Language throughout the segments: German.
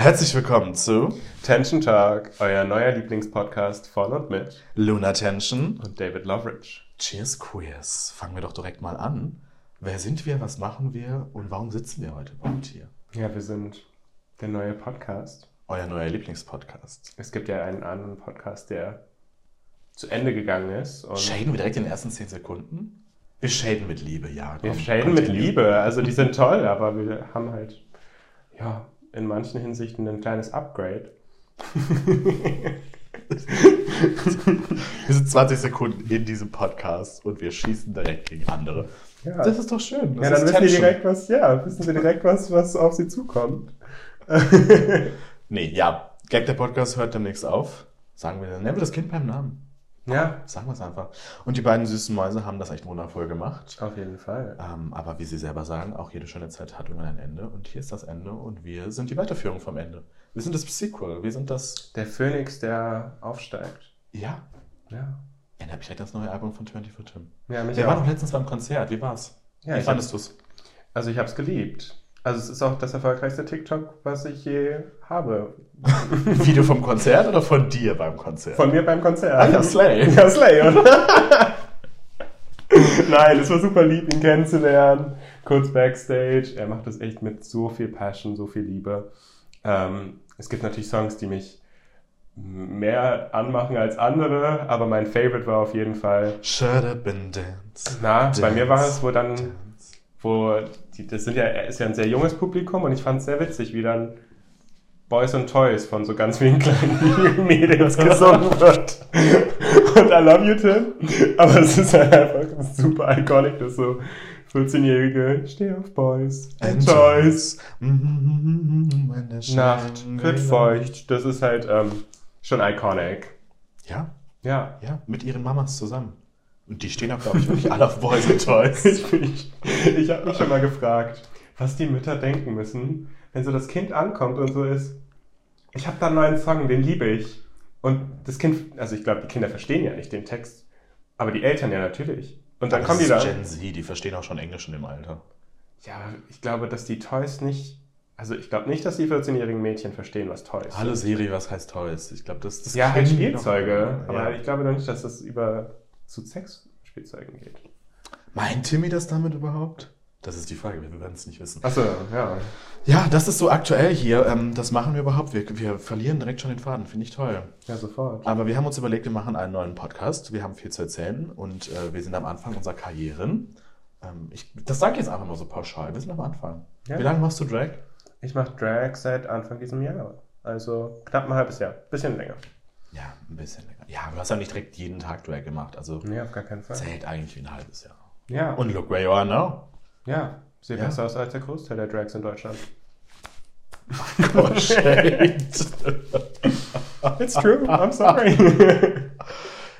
Herzlich willkommen zu Tension Talk, euer neuer Lieblingspodcast von und mit Luna Tension und David Loveridge. Cheers Queers. Fangen wir doch direkt mal an. Wer sind wir, was machen wir und warum sitzen wir heute überhaupt hier? Ja, wir sind der neue Podcast. Euer neuer Lieblingspodcast. Es gibt ja einen anderen Podcast, der zu Ende gegangen ist. Und shaden wir direkt in den ersten zehn Sekunden? Wir shaden mit Liebe, ja. Wir shaden mit Liebe. Also die sind toll, aber wir haben halt, ja, in manchen Hinsichten ein kleines Upgrade. wir sind 20 Sekunden in diesem Podcast und wir schießen direkt gegen andere. Ja. Das ist doch schön. Das ja, dann wissen Sie direkt was, ja, wissen Sie direkt was, was auf Sie zukommt. nee, ja. Gag der Podcast hört demnächst auf. Sagen wir, nennen wir das Kind beim Namen. Ja. Sagen wir es einfach. Und die beiden süßen Mäuse haben das echt wundervoll gemacht. Auf jeden Fall. Ähm, aber wie sie selber sagen, auch jede schöne Zeit hat irgendwann ein Ende. Und hier ist das Ende und wir sind die Weiterführung vom Ende. Wir sind das Sequel. Wir sind das. Der Phönix, der aufsteigt. Ja. Ja. Erinnert mich direkt das neue Album von 24 Tim. Ja, mich Wir auch. waren doch letztens beim Konzert. Wie war's? Ja, wie fandest du es? Also ich habe es geliebt. Also es ist auch das erfolgreichste TikTok, was ich je habe. Video vom Konzert oder von dir beim Konzert? Von mir beim Konzert. Ah, ja, Slay. Ja, Slay, oder? Nein, es war super lieb, ihn kennenzulernen. Kurz Backstage. Er macht das echt mit so viel Passion, so viel Liebe. Ähm, es gibt natürlich Songs, die mich mehr anmachen als andere, aber mein Favorite war auf jeden Fall Shut up and dance. Na, dance, bei mir war es, wo dann, dance. wo das sind ja, ist ja ein sehr junges Publikum und ich fand es sehr witzig, wie dann Boys and Toys von so ganz vielen kleinen Mädels gesungen wird. Und I love you, Tim. Aber es ist halt einfach super iconic, dass so 14-Jährige, steh auf Boys and Toys. Nacht wird feucht. Das ist halt ähm, schon iconic. Ja? Ja. Ja, mit ihren Mamas zusammen. Und die stehen auch, glaube ich, wirklich alle auf Boys and Toys. ich ich, ich habe mich schon mal gefragt, was die Mütter denken müssen, wenn so das Kind ankommt und so ist, ich habe da einen neuen Song, den liebe ich. Und das Kind, also ich glaube, die Kinder verstehen ja nicht den Text, aber die Eltern ja natürlich. Und dann Aber kommen die das da. ist Gen Z, die verstehen auch schon Englisch in dem Alter. Ja, ich glaube, dass die Toys nicht. Also ich glaube nicht, dass die 14-jährigen Mädchen verstehen, was Toys Hallo. Siri, was heißt Toys? Ich glaube, das, das Ja, halt Spielzeuge. noch. Aber Ja. ich glaube noch nicht, dass das über zu Sexspielzeugen geht. Meint Timmy das damit überhaupt? Das ist die Frage, wir werden es nicht wissen. Achso, ja. Ja, das ist so aktuell hier. Ähm, das machen wir überhaupt. Wir, wir verlieren direkt schon den Faden, finde ich toll. Ja, sofort. Aber wir haben uns überlegt, wir machen einen neuen Podcast. Wir haben viel zu erzählen und äh, wir sind am Anfang unserer Karrieren. Ähm, ich, das sage ich jetzt einfach mal so pauschal. Wir sind am Anfang. Ja. Wie lange machst du Drag? Ich mache Drag seit Anfang diesem Jahr. Also knapp ein halbes Jahr. Bisschen länger. Ja, ein bisschen länger. Ja, du hast ja nicht direkt jeden Tag Drag gemacht. Also Nee, auf gar keinen Fall. zählt eigentlich wie ein halbes Jahr. Ja. Und look where you are now. ja. Sieht Ja. besser aus als der Großteil der Drags in Deutschland. Oh, shade. It's true, I'm sorry.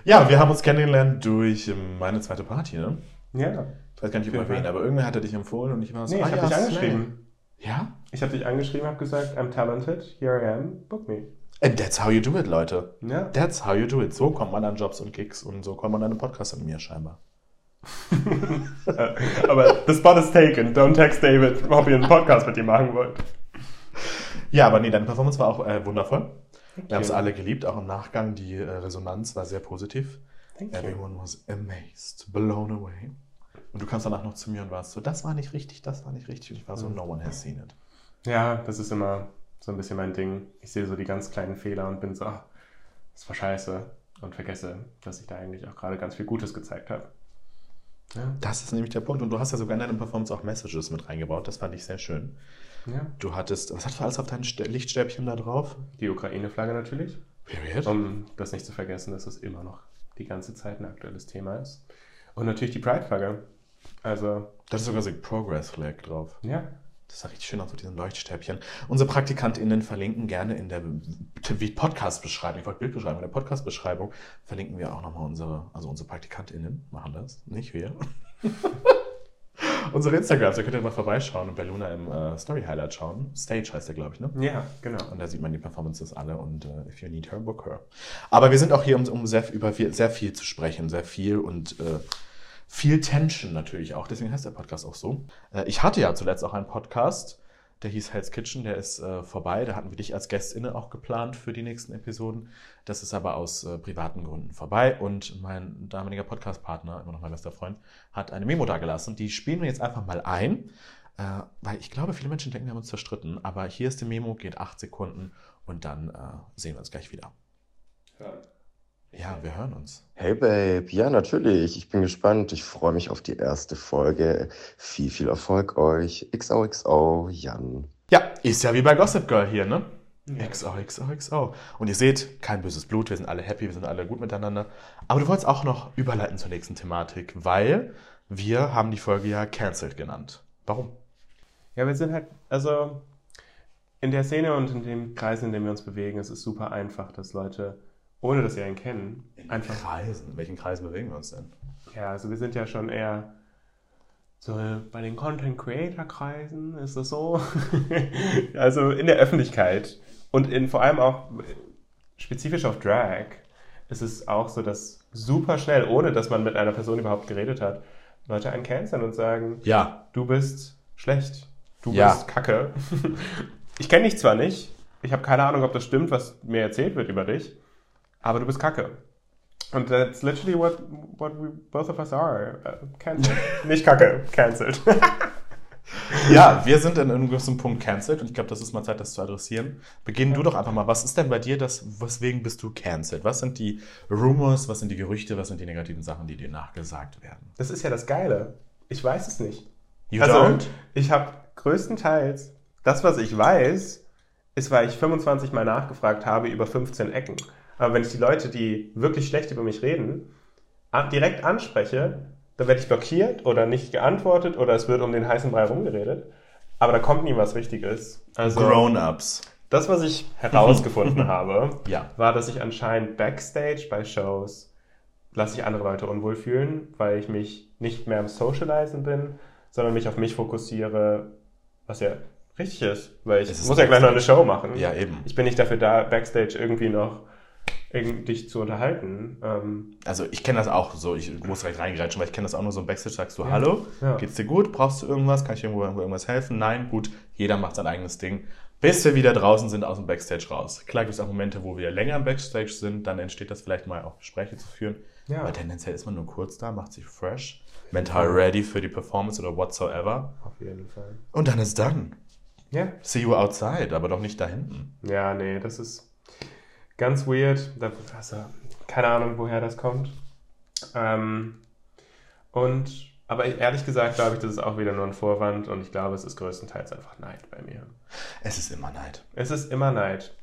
ja, wir haben uns kennengelernt durch meine zweite Party, ne? ja. Ich weiß gar nicht wen, Fall. aber irgendwer hatte dich empfohlen und ich war so, Nee, ich ah, habe ja, dich angeschrieben. Ja? Ich habe dich angeschrieben, habe gesagt, I'm talented, here I am, book me. And that's how you do it, Leute. Ja. That's how you do it. So kommt man an Jobs und Gigs und so kommt man an einen Podcast an mir scheinbar. Aber the spot is taken. Don't text David, ob ihr einen Podcast mit ihm machen wollt. Ja, aber nee, deine Performance war auch äh, wundervoll. Wir haben es you. alle geliebt, auch im Nachgang. Die äh, Resonanz war sehr positiv. Thank you. Everyone was amazed, blown away. Und du kamst danach noch zu mir und warst so, das war nicht richtig, das war nicht richtig. Und ich war so, no one has seen it. Ja, das ist immer so ein bisschen mein Ding. Ich sehe so die ganz kleinen Fehler und bin so, ach, das war scheiße. Und vergesse, dass ich da eigentlich auch gerade ganz viel Gutes gezeigt habe. Ja. Das ist nämlich der Punkt. Und du hast ja sogar in deiner Performance auch Messages mit reingebaut. Das fand ich sehr schön. ja. Du hattest, was hast du alles auf deinen St- Lichtstäbchen da drauf? Die Ukraine-Flagge natürlich. Period. Um das nicht zu vergessen, dass es immer noch die ganze Zeit ein aktuelles Thema ist. Und natürlich die Pride-Flagge. Also, Da ist sogar so ein Progress Flag drauf. ja. Das sah richtig schön aus mit diesen Leuchtstäbchen. Unsere PraktikantInnen verlinken gerne in der Podcast-Beschreibung, ich wollte Bildbeschreibung, in der Podcast-Beschreibung verlinken wir auch nochmal unsere, also unsere PraktikantInnen machen das, nicht wir. unsere Instagrams, da könnt ihr mal vorbeischauen und bei Luna im äh, Story-Highlight schauen. Stage heißt der, glaube ich, ne? Ja, genau. Und da sieht man die Performances alle und äh, if you need her, book her. Aber wir sind auch hier, um, um sehr, über viel, sehr viel zu sprechen, sehr viel und äh, viel Tension natürlich auch. Deswegen heißt der Podcast auch so. Äh, ich hatte ja zuletzt auch einen Podcast, Der hieß Hell's Kitchen, der ist äh, vorbei. Da hatten wir dich als Gästinne auch geplant für die nächsten Episoden. Das ist aber aus äh, privaten Gründen vorbei. Und mein damaliger Podcast-Partner, immer noch mein bester Freund, hat eine Memo dagelassen. Die spielen wir jetzt einfach mal ein. Weil ich glaube, viele Menschen denken, wir haben uns zerstritten. Aber hier ist die Memo, geht acht Sekunden und dann sehen wir uns gleich wieder. Ja. Ja, wir hören uns. Hey Babe, ja natürlich, ich bin gespannt. Ich freue mich auf die erste Folge. Viel, viel Erfolg euch. XOXO, Jan. Ja, ist ja wie bei Gossip Girl hier, ne? XOXOXO. Und ihr seht, kein böses Blut, wir sind alle happy, wir sind alle gut miteinander. Aber du wolltest auch noch überleiten zur nächsten Thematik, weil wir haben die Folge ja Cancelled genannt. Warum? Ja, wir sind halt, also in der Szene und in dem Kreis, in dem wir uns bewegen, es ist super einfach, dass Leute, ohne dass sie einen kennen, einfach. Kreisen. In welchen Kreisen bewegen wir uns denn? Ja, also wir sind ja schon eher so bei den Content Creator Kreisen, ist das so? also in der Öffentlichkeit und in vor allem auch spezifisch auf Drag ist es auch so, dass super schnell, ohne dass man mit einer Person überhaupt geredet hat, Leute einen canceln und sagen, Ja. du bist schlecht, du Ja. bist kacke. ich kenne dich zwar nicht, ich habe keine Ahnung, ob das stimmt, was mir erzählt wird über dich, aber du bist kacke. Und that's literally what, what we both of us are. Uh, cancelled. Nicht kacke, cancelled. Ja, wir sind in einem gewissen Punkt cancelled und ich glaube, das ist mal Zeit, das zu adressieren. Beginn du doch einfach mal. Was ist denn bei dir das, weswegen bist du cancelled? Was sind die Rumors, was sind die Gerüchte, was sind die negativen Sachen, die dir nachgesagt werden? Das ist ja das Geile. Ich weiß es nicht. You also, don't? ich habe größtenteils, das, was ich weiß, ist, weil ich 25 Mal nachgefragt habe über 15 Ecken. Aber wenn ich die Leute, die wirklich schlecht über mich reden, direkt anspreche, dann werde ich blockiert oder nicht geantwortet oder es wird um den heißen Brei rumgeredet. Aber da kommt nie was Richtiges. Also, Grown-ups. das, was ich herausgefunden habe, Ja. war, dass ich anscheinend backstage bei Shows lasse ich andere Leute unwohl fühlen, weil ich mich nicht mehr am Socializen bin, sondern mich auf mich fokussiere, was ja richtig ist, weil ich Es muss ja gleich noch eine. Show machen. Ja, eben. Ich bin nicht dafür da, backstage irgendwie noch dich zu unterhalten. Ähm, Also ich kenne das auch so, ich muss direkt reingrätschen, weil ich kenne das auch nur so im Backstage, sagst du, Ja. hallo, Ja. geht's dir gut, brauchst du irgendwas, kann ich irgendwo, irgendwo irgendwas helfen? Nein, gut, jeder macht sein eigenes Ding. Bis wir wieder draußen sind aus dem Backstage raus. Klar gibt es auch Momente, wo wir länger im Backstage sind, dann entsteht das vielleicht mal auch Gespräche zu führen. Ja. Aber tendenziell ist man nur kurz da, macht sich fresh, mental ready für die Performance oder whatsoever. auf jeden Fall. Und dann ist done. Ja. See you outside, aber doch nicht da hinten. Ja, nee, das ist ganz weird. Also, keine Ahnung, woher das kommt. Ähm, und, aber ehrlich gesagt glaube ich, das ist auch wieder nur ein Vorwand und ich glaube, es ist größtenteils einfach Neid bei mir. Es ist immer Neid. Es ist immer Neid.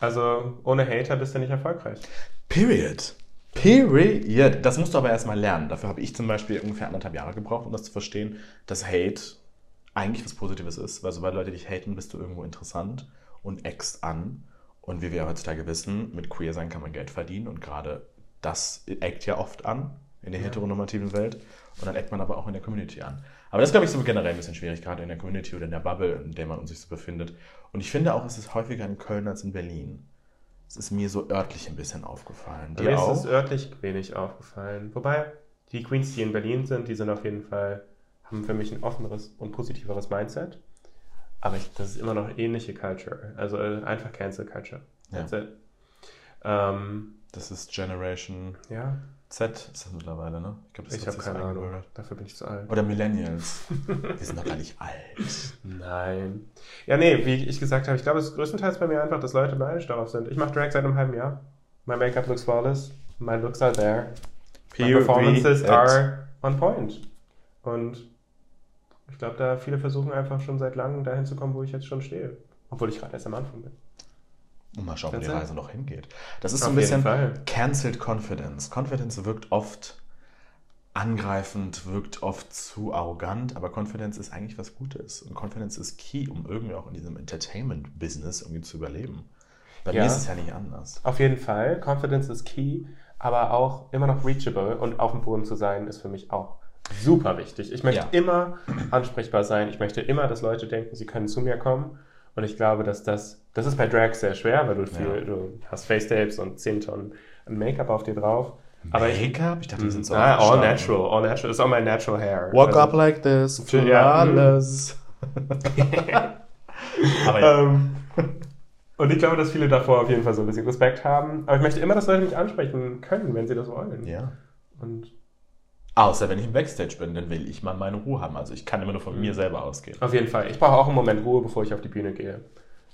Also, ohne Hater bist du nicht erfolgreich. Period. Period. Das musst du aber erstmal lernen. Dafür habe ich zum Beispiel ungefähr anderthalb Jahre gebraucht, um das zu verstehen, dass Hate eigentlich was Positives ist. Weil sobald Leute dich haten, bist du irgendwo interessant und eckst an. Und wie wir heutzutage wissen, mit Queer sein kann man Geld verdienen. Und gerade das eckt ja oft an in der heteronormativen Welt. Und dann eckt man aber auch in der Community an. Aber das glaube ich, so generell ein bisschen schwierig, gerade in der Community oder in der Bubble, in der man sich so befindet. Und ich finde auch, es ist häufiger in Köln als in Berlin. Es ist mir so örtlich ein bisschen aufgefallen. Mir ist es örtlich wenig aufgefallen. Wobei, die Queens, die in Berlin sind, die sind auf jeden Fall, haben für mich ein offeneres und positiveres Mindset. Aber ich, das ist immer noch ähnliche Culture. Also äh, einfach Cancel Culture. That's it. Ähm, Das ist Generation ja, Z, ist das mittlerweile, ne? Ich glaube, das ich habe keine Ahnung. Dafür bin ich zu alt. Oder Millennials. Die sind doch gar nicht alt. Nein. Ja, nee, wie ich gesagt habe, ich glaube, es ist größtenteils bei mir einfach, dass Leute neidisch darauf sind. Ich mache Drag seit einem halben Jahr. My makeup looks flawless. My looks are there. My performances are on point. Und ich glaube, da viele versuchen einfach schon seit langem dahin zu kommen, wo ich jetzt schon stehe. Obwohl ich gerade erst am Anfang bin. Und mal schauen, wo die. Reise noch hingeht. Das ist so ein bisschen Fall. cancelled Confidence. Confidence wirkt oft angreifend, wirkt oft zu arrogant, aber Confidence ist eigentlich was Gutes. Und Confidence ist key, um irgendwie auch in diesem Entertainment-Business irgendwie zu überleben. Bei Ja. mir ist es ja nicht anders. Auf jeden Fall. Confidence ist key, aber auch immer noch reachable und auf dem Boden zu sein, ist für mich auch super wichtig. Ich möchte Ja. immer ansprechbar sein. Ich möchte immer, dass Leute denken, sie können zu mir kommen. Und ich glaube, dass das, das ist bei Drag sehr schwer, weil du viel, Ja. du hast Facetapes und 10 Tonnen Make-up auf dir drauf. Aber Make-up? Ich dachte, die sind so ah, all natural, all natural. It's all my natural hair. Walk Also- up like this, Ja, mhm. flawless. Aber ja. Ähm, und ich glaube, dass viele davor auf jeden Fall so ein bisschen Respekt haben. Aber ich möchte immer, dass Leute mich ansprechen können, wenn sie das wollen. ja. Und Außer wenn ich im Backstage bin, dann will ich mal meine Ruhe haben. Also ich kann immer nur von mir selber ausgehen. auf jeden Fall. Ich brauche auch einen Moment Ruhe, bevor ich auf die Bühne gehe.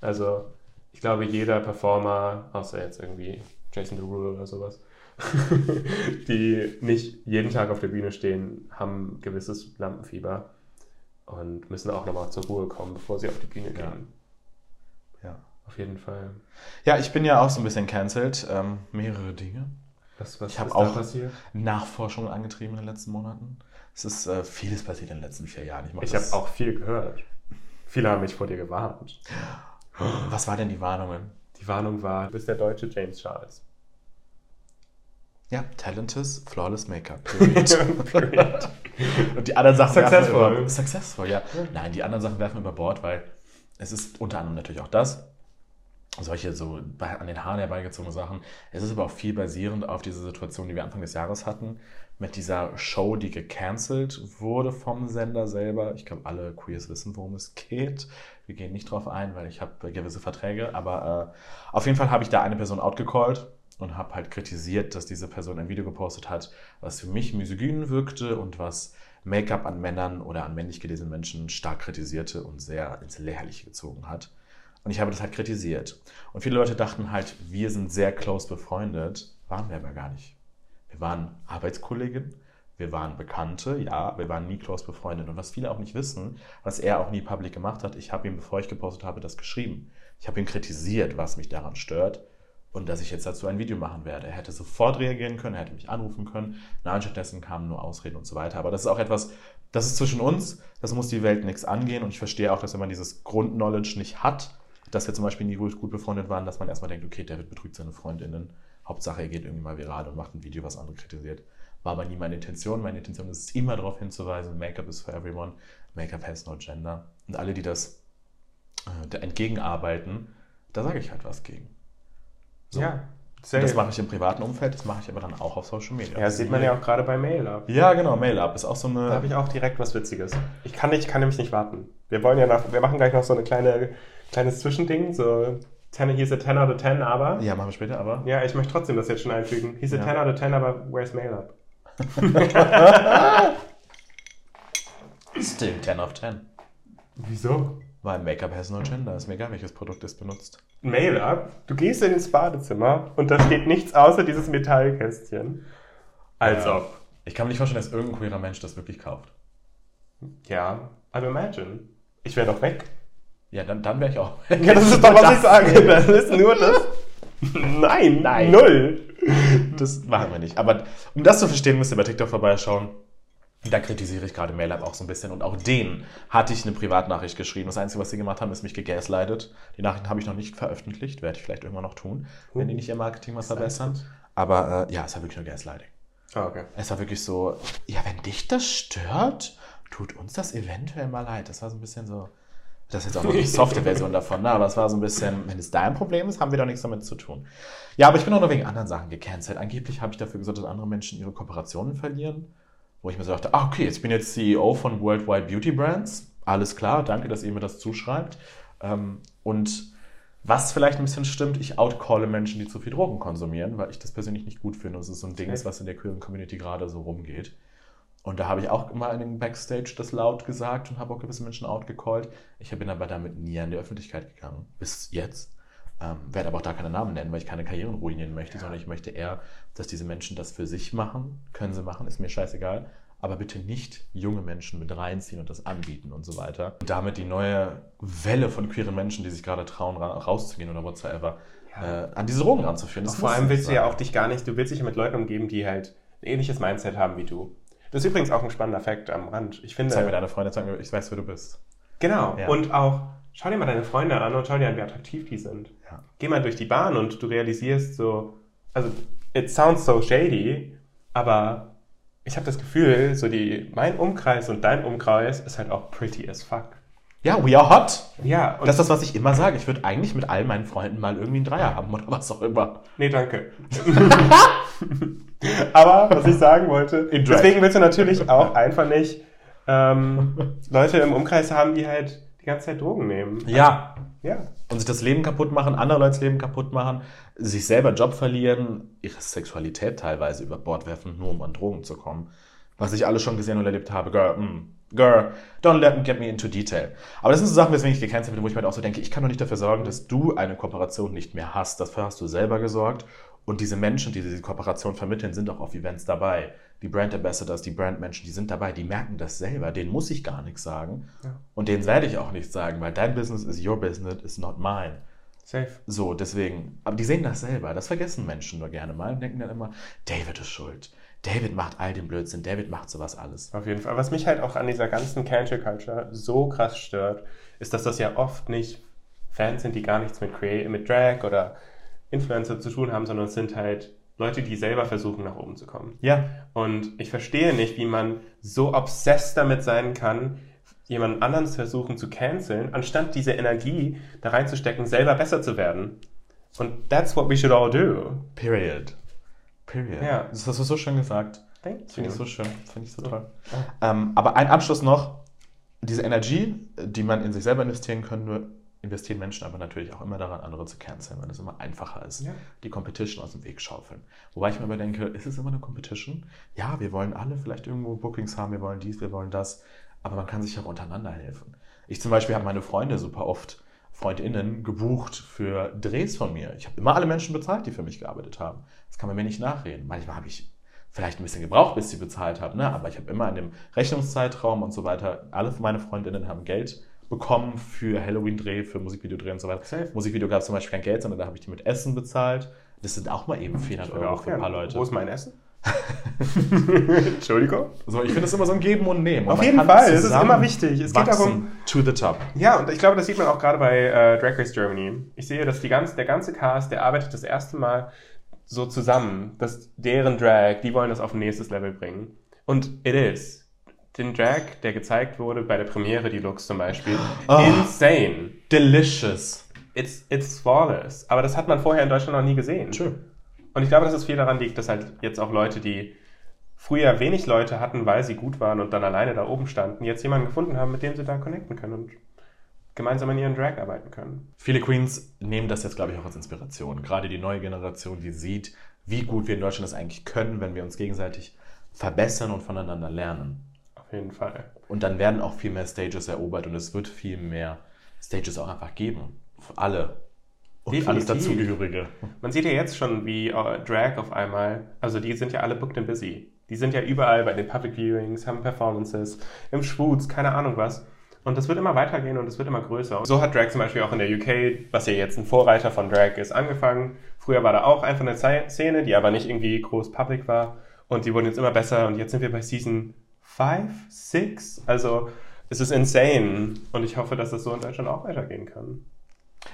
Also, ich glaube, jeder Performer, außer jetzt irgendwie Jason Derulo oder sowas, die nicht jeden Tag auf der Bühne stehen, haben gewisses Lampenfieber und müssen auch nochmal zur Ruhe kommen, bevor sie auf die Bühne Ja. gehen. Ja. Auf jeden Fall. Ja, ich bin ja auch so ein bisschen cancelled. Ähm, mehrere Dinge. Was, was Ich hab ist auch- passiert? Nachforschungen angetrieben in den letzten Monaten. Es ist äh, vieles passiert in den letzten vier Jahren. mach Ich habe auch viel gehört. Viele haben mich vor dir gewarnt. Was war denn die Warnungen? Die Warnung war, du bist der deutsche James Charles. Ja, Talentless, Flawless Make-up. Period. Period. Und die anderen Sachen Successful. werfen über, successful, ja. Nein, die anderen Sachen werfen wir über Bord, weil es ist unter anderem natürlich auch das, solche so an den Haaren herbeigezogene Sachen. Es ist aber auch viel basierend auf diese Situation, die wir Anfang des Jahres hatten, mit dieser Show, die gecancelt wurde vom Sender selber. Ich glaube, alle Queers wissen, worum es geht. Wir gehen nicht drauf ein, weil ich habe gewisse Verträge, aber äh, auf jeden Fall habe ich da eine Person outgecallt und habe halt kritisiert, dass diese Person ein Video gepostet hat, was für mich misogyn wirkte und was Make-up an Männern oder an männlich gelesenen Menschen stark kritisierte und sehr ins Lächerliche gezogen hat. Und ich habe das halt kritisiert. Und viele Leute dachten halt, wir sind sehr close befreundet. Waren wir aber gar nicht. Wir waren Arbeitskollegen, wir waren Bekannte, ja, wir waren nie close befreundet. Und was viele auch nicht wissen, was er auch nie public gemacht hat, ich habe ihm, bevor ich gepostet habe, das geschrieben. Ich habe ihm kritisiert, was mich daran stört und dass ich jetzt dazu ein Video machen werde. Er hätte sofort reagieren können, er hätte mich anrufen können. Nein, stattdessen kamen nur Ausreden und so weiter. Aber das ist auch etwas, das ist zwischen uns, das muss die Welt nichts angehen. Und ich verstehe auch, dass wenn man dieses Grundknowledge nicht hat, dass wir zum Beispiel nie gut gut befreundet waren, dass man erstmal denkt, okay, David betrügt seine Freundinnen. Hauptsache, er geht irgendwie mal viral und macht ein Video, was andere kritisiert. War aber nie meine Intention. Meine Intention ist es immer darauf hinzuweisen, Make-up is for everyone, Make-up has no gender. Und alle, die das äh, da entgegenarbeiten, da sage ich halt was gegen. So. Ja, safe. das mache ich im privaten Umfeld, das mache ich aber dann auch auf Social Media. ja, das sieht man ja auch gerade bei Mail ab. Ja, genau, Mail-Up ist auch so Da eine. habe ich auch direkt was Witziges. Ich kann, nicht, kann nämlich nicht warten. Wir wollen ja nach, wir machen gleich noch so eine kleine, kleines Zwischending, so 10, he's a 10 out of 10, aber. Ja, machen wir später, aber. Ja, ich möchte trotzdem das jetzt schon einfügen. He's a Ja. 10 out of 10, aber where's Mail up? Still 10 of 10. Wieso? Weil Make-up has no gender. Ist mir egal, welches Produkt es benutzt. Mail up? Du gehst ins Badezimmer und da steht nichts außer dieses Metallkästchen. Als Ja. ob. Ich kann mir nicht vorstellen, dass irgendein queerer Mensch das wirklich kauft. Ja, aber imagine. Ich wäre doch weg. Ja, dann, dann wäre ich auch. Ja, das ist doch, was ich sage. Das ist nur das. Nein, Nein. null. Das machen wir nicht. Aber um das zu verstehen, müsst ihr bei TikTok vorbeischauen. Da kritisiere ich gerade MailUp auch so ein bisschen. Und auch denen hatte ich eine Privatnachricht geschrieben. Das Einzige, was sie gemacht haben, ist mich gegaslightet. Die Nachrichten habe ich noch nicht veröffentlicht. Werde ich vielleicht irgendwann noch tun, wenn die nicht ihr Marketing mal verbessern. Aber äh, ja, es war wirklich nur Gaslighting. Ah, okay. Es war wirklich so, ja, wenn dich das stört, tut uns das eventuell mal leid. Das war so ein bisschen so, das ist jetzt auch noch die softe Version davon, ne? aber es war so ein bisschen, wenn es dein Problem ist, haben wir doch nichts damit zu tun. Ja, aber ich bin auch noch wegen anderen Sachen gecancelt. Angeblich habe ich dafür gesorgt, dass andere Menschen ihre Kooperationen verlieren. Wo ich mir so dachte, ah, okay, jetzt bin ich jetzt CEO von Worldwide Beauty Brands. Alles klar, danke, dass ihr mir das zuschreibt. Ähm, und was vielleicht ein bisschen stimmt, ich outcalle Menschen, die zu viel Drogen konsumieren, weil ich das persönlich nicht gut finde. Das ist so ein Ding, was in der queeren Community gerade so rumgeht. Und da habe ich auch immer in den Backstage das laut gesagt und habe auch gewisse Menschen outgecallt. Ich bin aber damit nie an die Öffentlichkeit gegangen. Bis jetzt. Ähm, werde aber auch da keine Namen nennen, weil ich keine Karrieren ruinieren möchte, sondern ich möchte eher, dass diese Menschen das für sich machen. Können sie machen, ist mir scheißegal. Aber bitte nicht junge Menschen mit reinziehen und das anbieten und so weiter. Und damit die neue Welle von queeren Menschen, die sich gerade trauen, ra rauszugehen oder whatsoever, Ja. äh, an diese Drogen ranzuführen. Vor allem willst du ja sein. auch dich gar nicht, du willst dich ja mit Leuten umgeben, die halt ein ähnliches Mindset haben wie du. Das ist übrigens auch ein spannender Fakt am Rand. Ich finde. Zeig mir deine Freunde, zeig mir, ich weiß, wer du bist. Genau. Ja. Und auch, schau dir mal deine Freunde an und schau dir an, wie attraktiv die sind. Ja. Geh mal durch die Bahn und du realisierst so, also, it sounds so shady, aber ich habe das Gefühl, so die, mein Umkreis und dein Umkreis ist halt auch pretty as fuck. Ja, we are hot. Ja, und Das ist das, was ich immer sage. Ich würde eigentlich mit all meinen Freunden mal irgendwie einen Dreier haben oder was auch immer. Nee, danke. Aber was ich sagen wollte, deswegen willst du natürlich auch einfach nicht ähm, Leute im Umkreis haben, die halt die ganze Zeit Drogen nehmen. Ja. Ja. Und sich das Leben kaputt machen, andere Leute das Leben kaputt machen, sich selber Job verlieren, ihre Sexualität teilweise über Bord werfen, nur um an Drogen zu kommen. Was ich alles schon gesehen und erlebt habe, girl, mm, girl, don't let me get me into detail. Aber das sind so Sachen, weswegen ich gecancelt bin, wo ich mir halt auch so denke, ich kann doch nicht dafür sorgen, dass du eine Kooperation nicht mehr hast. Dafür hast du selber gesorgt. Und diese Menschen, die diese Kooperation vermitteln, sind auch auf Events dabei. Die Brand Ambassadors, die Brandmenschen, die sind dabei, die merken das selber. Denen muss ich gar nichts sagen. Ja. Und denen werde ich auch nichts sagen, weil dein Business is your business, is not mine. Safe. So, deswegen, aber die sehen das selber. Das vergessen Menschen nur gerne mal und denken dann immer, David ist schuld. David macht all den Blödsinn, David macht sowas alles. Auf jeden Fall. Was mich halt auch an dieser ganzen Cancel Culture so krass stört, ist, dass das ja oft nicht Fans sind, die gar nichts mit, Crea mit Drag oder Influencer zu tun haben, sondern es sind halt Leute, die selber versuchen, nach oben zu kommen. Ja. Und ich verstehe nicht, wie man so obsessed damit sein kann, jemand anderen versuchen zu canceln, anstatt diese Energie da reinzustecken, selber besser zu werden. Und that's what we should all do. Period. Period. Ja. Das hast du so schön gesagt. Thank Finde ich you. so schön. Finde ich so toll. Ähm, aber ein Abschluss noch. Diese Energie, die man in sich selber investieren könnte, investieren Menschen aber natürlich auch immer daran, andere zu canceln, weil es immer einfacher ist, Ja. die Competition aus dem Weg schaufeln. Wobei ich mir aber denke, ist es immer eine Competition? Ja, wir wollen alle vielleicht irgendwo Bookings haben, wir wollen dies, wir wollen das, aber man kann sich auch untereinander helfen. Ich zum Beispiel habe meine Freunde super oft, FreundInnen, gebucht für Drehs von mir. Ich habe immer alle Menschen bezahlt, die für mich gearbeitet haben. Das kann man mir nicht nachreden. Manchmal habe ich vielleicht ein bisschen gebraucht, bis sie bezahlt haben, ne? aber ich habe immer in dem Rechnungszeitraum und so weiter, alle meine Freundinnen haben Geld bekommen für Halloween-Dreh, für Musikvideodreh und so weiter. Safe. Musikvideo gab es zum Beispiel kein Geld, sondern da habe ich die mit Essen bezahlt. Das sind auch mal eben 400 Oder Euro auch für ein paar. Leute. Wo ist mein Essen? Entschuldigung. So, ich finde das immer so ein Geben und Nehmen. Und Auf jeden Fall, es ist immer wichtig. Es geht darum- To the top. Ja, und ich glaube, das sieht man auch gerade bei äh, Drag Race Germany. Ich sehe, dass die ganze, der ganze Cast, der arbeitet das erste Mal so zusammen, dass deren Drag, die wollen das auf ein nächstes Level bringen. Und it is. Den Drag, der gezeigt wurde bei der Premiere, die Looks zum Beispiel, Oh. insane. Delicious. It's, it's flawless. Aber das hat man vorher in Deutschland noch nie gesehen. True. Und ich glaube, dass es viel daran liegt, dass halt jetzt auch Leute, die früher wenig Leute hatten, weil sie gut waren und dann alleine da oben standen, jetzt jemanden gefunden haben, mit dem sie dann connecten können und gemeinsam an ihren Drag arbeiten können. Viele Queens nehmen das jetzt, glaube ich, auch als Inspiration. Gerade die neue Generation, die sieht, wie gut wir in Deutschland das eigentlich können, wenn wir uns gegenseitig verbessern und voneinander lernen. Jeden Fall. Und dann werden auch viel mehr Stages erobert und es wird viel mehr Stages auch einfach geben. Für alle. Und alles Definitiv. dazugehörige. Man sieht ja jetzt schon, wie äh, Drag auf einmal, also die sind ja alle booked and busy. Die sind ja überall bei den Public Viewings, haben Performances, im Schwutz, keine Ahnung was. Und das wird immer weitergehen und es wird immer größer. So hat Drag zum Beispiel auch in der UK, was ja jetzt ein Vorreiter von Drag ist, angefangen. Früher war da auch einfach eine Ze- Szene, die aber nicht irgendwie groß public war. Und die wurden jetzt immer besser und jetzt sind wir bei Season 5, 6. Also es ist insane. Und ich hoffe, dass das so in Deutschland auch weitergehen kann.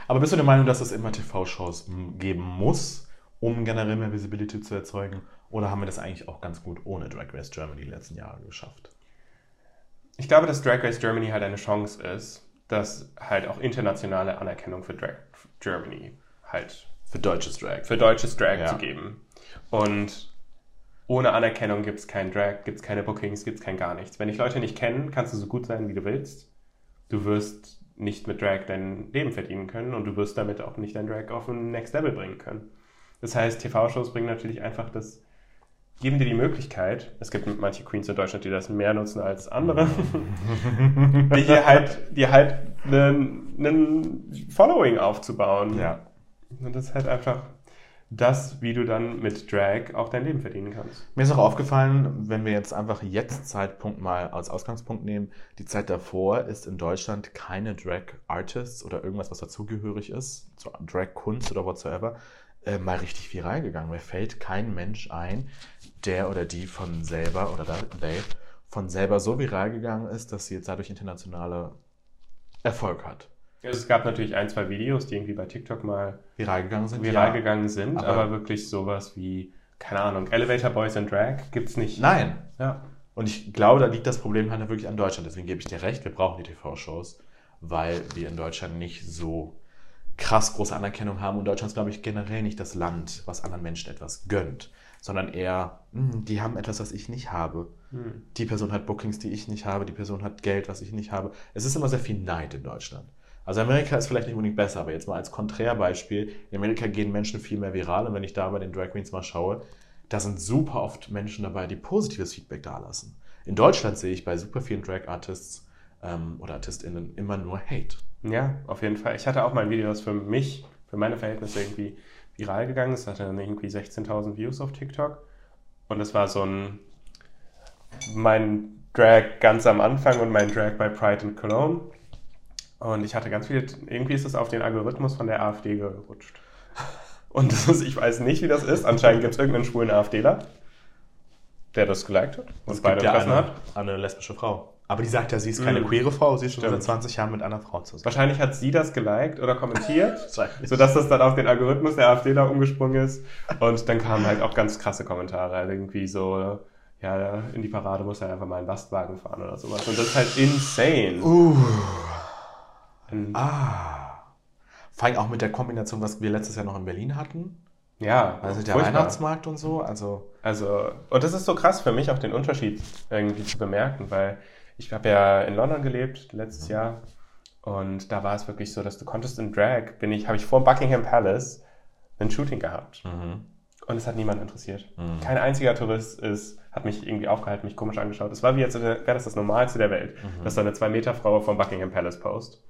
Aber bist du der Meinung, dass es immer TV-Shows geben muss, um generell mehr Visibility zu erzeugen? Oder haben wir das eigentlich auch ganz gut ohne Drag Race Germany die letzten Jahre geschafft? Ich glaube, dass Drag Race Germany halt eine Chance ist, dass halt auch internationale Anerkennung für Drag Germany halt Für deutsches Drag. für deutsches Drag Ja. zu geben. Und ohne Anerkennung gibt es kein Drag, gibt es keine Bookings, gibt es kein gar nichts. Wenn dich Leute nicht kennen, kannst du so gut sein, wie du willst. Du wirst nicht mit Drag dein Leben verdienen können und du wirst damit auch nicht dein Drag auf ein Next Level bringen können. Das heißt, TV-Shows bringen natürlich einfach das, geben dir die Möglichkeit, es gibt manche Queens in Deutschland, die das mehr nutzen als andere, die hier halt, die halt einen, einen Following aufzubauen. Ja. Und das ist halt einfach das, wie du dann mit Drag auch dein Leben verdienen kannst. Mir ist auch aufgefallen, wenn wir jetzt einfach jetzt Zeitpunkt mal als Ausgangspunkt nehmen, die Zeit davor ist in Deutschland keine Drag-Artists oder irgendwas, was dazugehörig ist, zur Drag-Kunst oder whatsoever, äh, mal richtig viral gegangen. Mir fällt kein Mensch ein, der oder die von selber oder da, they, von selber so viral gegangen ist, dass sie jetzt dadurch internationale Erfolg hat. Es gab natürlich ein, zwei Videos, die irgendwie bei TikTok mal Viral gegangen sind? viral ja. gegangen sind, Aber- aber, wirklich sowas wie, keine Ahnung, Elevator Boys and Drag gibt's nicht. Nein. Ja. Und ich glaube, da liegt das Problem halt wirklich an Deutschland. Deswegen gebe ich dir recht, wir brauchen die TV-Shows, weil wir in Deutschland nicht so krass große Anerkennung haben. Und Deutschland ist, glaube ich, generell nicht das Land, was anderen Menschen etwas gönnt, sondern eher, "Hm, die haben etwas, was ich nicht habe. Hm. Die Person hat Bookings, die ich nicht habe. Die Person hat Geld, was ich nicht habe. Es ist immer sehr viel Neid in Deutschland. Also Amerika ist vielleicht nicht unbedingt besser, aber jetzt mal als Konträrbeispiel, in Amerika gehen Menschen viel mehr viral und wenn ich da bei den Drag Queens mal schaue, da sind super oft Menschen dabei, die positives Feedback dalassen. In Deutschland sehe ich bei super vielen Drag Artists ähm, oder ArtistInnen immer nur Hate. Ja, auf jeden Fall. Ich hatte auch mal ein Video, das für mich, für meine Verhältnisse irgendwie viral gegangen ist. Das hatte dann irgendwie 16.000 Views auf TikTok. Und es war so ein, mein Drag ganz am Anfang und mein Drag bei Pride and Cologne. Und ich hatte ganz viele, irgendwie ist es auf den Algorithmus von der AfD gerutscht. Und das ist, ich weiß nicht, wie das ist. Anscheinend gibt es irgendeinen schwulen AfDler, der das geliked hat und Es beide gibt ja eine, hat. eine lesbische Frau. Aber die sagt ja, sie ist keine Mhm. queere Frau, sie ist schon seit 20 Jahren mit einer Frau zusammen. Wahrscheinlich hat sie das geliked oder kommentiert. Sodass das dann auf den Algorithmus der AfD da umgesprungen ist. Und dann kamen halt auch ganz krasse Kommentare, halt irgendwie so, ja, in die Parade muss er einfach mal einen Lastwagen fahren oder sowas. Und das ist halt insane. Uh. Und, Ah. Vor allem auch mit der Kombination, was wir letztes Jahr noch in Berlin hatten. ja, Also der furchtbar. Weihnachtsmarkt und so. Also Also, und das ist so krass für mich auch den Unterschied irgendwie zu bemerken, weil ich habe ja in London gelebt letztes Jahr und da war es wirklich so, dass du konntest in Drag, bin ich, habe ich vor Buckingham Palace ein Shooting gehabt. Und es hat niemand interessiert. Mhm. Kein einziger Tourist ist, hat mich irgendwie aufgehalten, mich komisch angeschaut. Es war wie jetzt, wäre das das Normalste der Welt, Mhm. dass da eine Zwei-Meter-Frau vom Buckingham Palace post.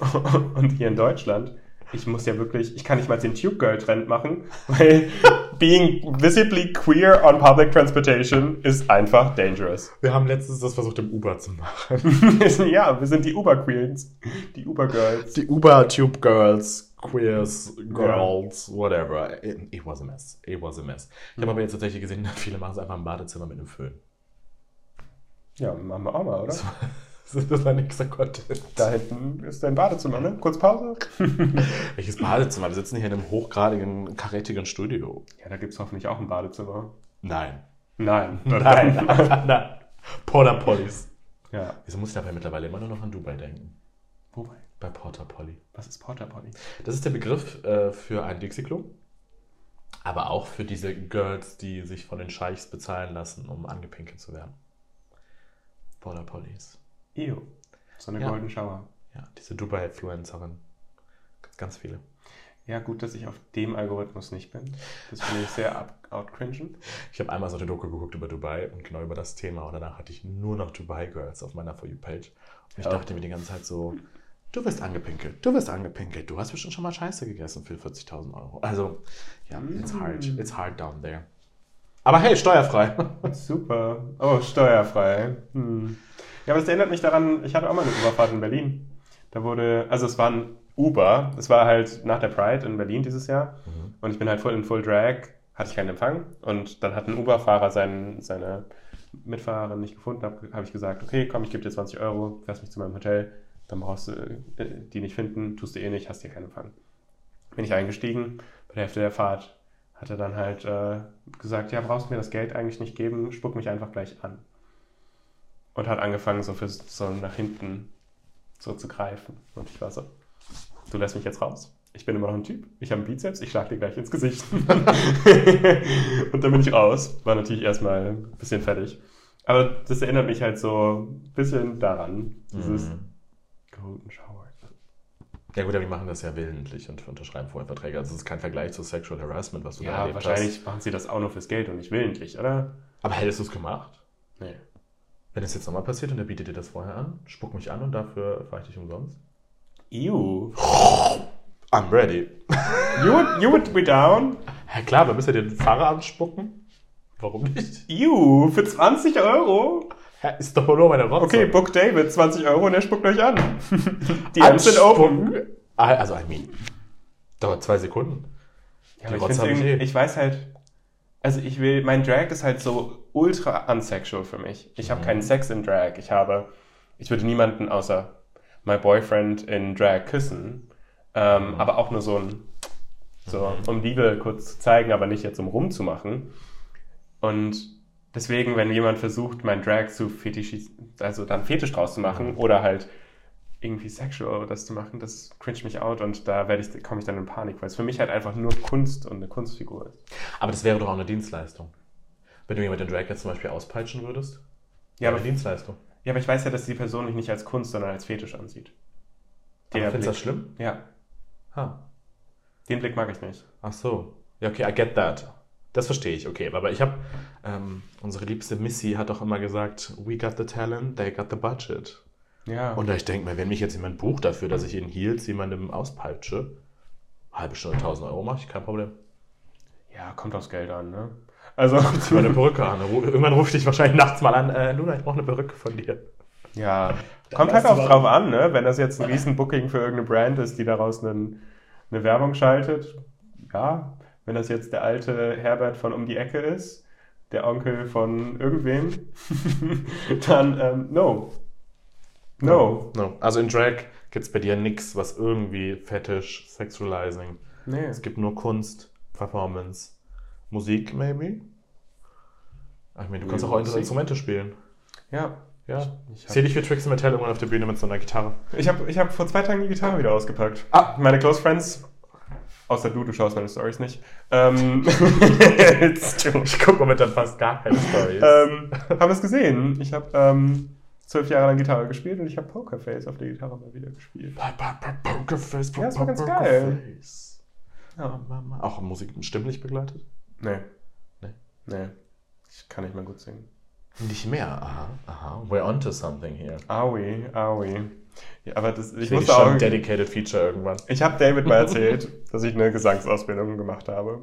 Und hier in Deutschland, ich muss ja wirklich, ich kann nicht mal den Tube Girl Trend machen, weil being visibly queer on public transportation ist einfach dangerous. wir haben letztens das versucht im Uber zu machen. ja, wir sind die Uber Queens, die Uber Girls. Die Uber Tube Girls, Queers, Girls, whatever. It, it was a mess. It was a mess. Ich habe aber jetzt tatsächlich gesehen, viele machen es einfach im Badezimmer mit einem Föhn. Ja, machen wir auch mal, oder? Das war nächster Content. Da hinten ist dein Badezimmer, ne? Kurz Pause. Welches Badezimmer? Wir sitzen hier in einem hochgradigen, karätigen Studio. Ja, da gibt es hoffentlich auch ein Badezimmer. Nein. Nein. Nein, nein. Porter Pollys. Ja. Wieso muss ich dabei mittlerweile immer nur noch an Dubai denken? Wobei? Bei Porter Polly. Was ist Porter Potty? Das ist der Begriff äh, für ein Dixie-Klo. Aber auch für diese Girls, die sich von den Scheichs bezahlen lassen, um angepinkelt zu werden. Porter Pollys. Ew. So eine Ja. Golden Shower. Ja, diese Dubai-Influencerin. Ganz, ganz viele. Ja, gut, dass ich auf dem Algorithmus nicht bin. Das finde ich sehr up- outcringen. Ich habe einmal so eine Doku geguckt über Dubai und genau über das Thema. Und danach hatte ich nur noch Dubai-Girls auf meiner For You-Page. Und ich Ja. dachte mir die ganze Zeit so, du wirst angepinkelt, du wirst angepinkelt. Du hast bestimmt schon mal Scheiße gegessen für 40.000 Euro. Also, ja, it's hard. It's hard down there. Aber hey, steuerfrei. Super. Oh, steuerfrei. Hm. Ja, aber es erinnert mich daran, ich hatte auch mal eine Uberfahrt in Berlin. Da wurde, also es war ein Uber, es war halt nach der Pride in Berlin dieses Jahr. Und ich bin halt voll in Full Drag, hatte ich keinen Empfang. Und dann hat ein Uber-Fahrer seinen, seine Mitfahrerin nicht gefunden, habe hab ich gesagt, okay, komm, ich gebe dir 20 Euro, fährst mich zu meinem Hotel, dann brauchst du äh, die nicht finden, tust du eh nicht, hast hier keinen Empfang. Bin ich eingestiegen, bei der Hälfte der Fahrt hat er dann halt äh, gesagt, ja, brauchst mir das Geld eigentlich nicht geben, spuck mich einfach gleich an. Und hat angefangen, so, für, so nach hinten so zu greifen. Und ich war so, du lässt mich jetzt raus. Ich bin immer noch ein Typ. Ich habe einen Bizeps, ich schlag dir gleich ins Gesicht. und dann bin ich raus. War natürlich erstmal ein bisschen fertig. Aber das erinnert mich halt so ein bisschen daran, dieses Mhm. Golden Shower. Ja gut, aber die machen das ja willentlich und unterschreiben vorher Verträge. Also es ist kein Vergleich zu Sexual Harassment, was du da Ja, erlebt wahrscheinlich hast. machen sie das auch nur fürs Geld und nicht willentlich, oder? Aber hättest du es gemacht? Nee. Wenn es jetzt nochmal passiert und er bietet dir das vorher an, spuck mich an und dafür fahre ich dich umsonst? Ew. I'm ready. You would, you would be down? Ja klar, aber müsst ihr den Fahrer anspucken? Warum nicht? Ew, für 20 Euro? Ja, ist doch nur meine Rotze. Okay, book David, 20 Euro und er spuckt euch an. Die Apps sind open. Ah, Also, I mean, dauert zwei Sekunden. Ja, ich, ich eh. ich weiß halt, also ich will, mein Drag ist halt so ultra unsexual für mich. Ich habe Mhm. keinen Sex in Drag. Ich habe, ich würde niemanden außer my boyfriend in Drag küssen. Ähm, Mhm. Aber auch nur so ein, so, um Liebe kurz zu zeigen, aber nicht jetzt um rumzumachen. Und deswegen, wenn jemand versucht, mein Drag zu fetischis, also dann Fetisch draus zu machen oder halt irgendwie sexual das zu machen, das cringe mich out und da werde ich, komme ich dann in Panik, weil es für mich halt einfach nur Kunst und eine Kunstfigur ist. Aber das wäre doch auch eine Dienstleistung. Wenn du jemanden Drag jetzt zum Beispiel auspeitschen würdest. Ja, aber, Dienstleistung. ja, aber ich weiß ja, dass die Person mich nicht als Kunst, sondern als Fetisch ansieht. Der Aber findest du das schlimm? Ja, Ha. den Blick mag ich nicht. Ach so. Ja, okay, I get that. Das verstehe ich, okay. Aber ich habe, ähm, unsere liebste Missy hat doch immer gesagt, we got the talent, they got the budget. Ja. Und ich denke mir, wenn mich jetzt jemand bucht dafür, dass ich in Heels jemandem auspeitsche, halbe Stunde 1000 Euro mache ich, kein Problem. ja, kommt aufs Geld an, ne? Also, mal eine Perücke an. Irgendwann ruft dich wahrscheinlich nachts mal an, äh, Luna, ich brauche eine Perücke von dir. ja, kommt halt auch drauf an, ne? Wenn das jetzt ein riesen Booking für irgendeine Brand ist, die daraus einen, eine Werbung schaltet, ja. Wenn das jetzt der alte Herbert von um die Ecke ist, der Onkel von irgendwem, dann ähm, no. No. no. Also in Drag gibt es bei dir nichts, was irgendwie Fetisch, Sexualizing. Nee. Es gibt nur Kunst, Performance, Musik, maybe. Ich meine, du kannst auch Musik. Instrumente spielen. Ja. Ja. Ich Ich sehe dich für Tricks and Mattel irgendwann auf der Bühne mit so einer Gitarre. Ich habe ich hab vor zwei Tagen die Gitarre wieder ausgepackt. Ah. Meine Close Friends, außer du, du schaust meine Stories nicht, ähm. Ich gucke momentan fast gar keine Stories. ähm, haben es gesehen. Ich habe ähm, zwölf Jahre lang Gitarre gespielt und ich habe Pokerface auf der Gitarre mal wieder gespielt. Pokerface, Ja, das war ganz Pokerface. Ja. Auch Musik stimmlich begleitet? Nee. Nee. Nee. Ich kann nicht mal gut singen. Nicht mehr. Aha, aha. We're onto something here. Aui, aui. Ja, aber das, ich Ich musste schon auch. ein dedicated Feature irgendwann. Ich habe David mal erzählt, dass ich eine Gesangsausbildung gemacht habe.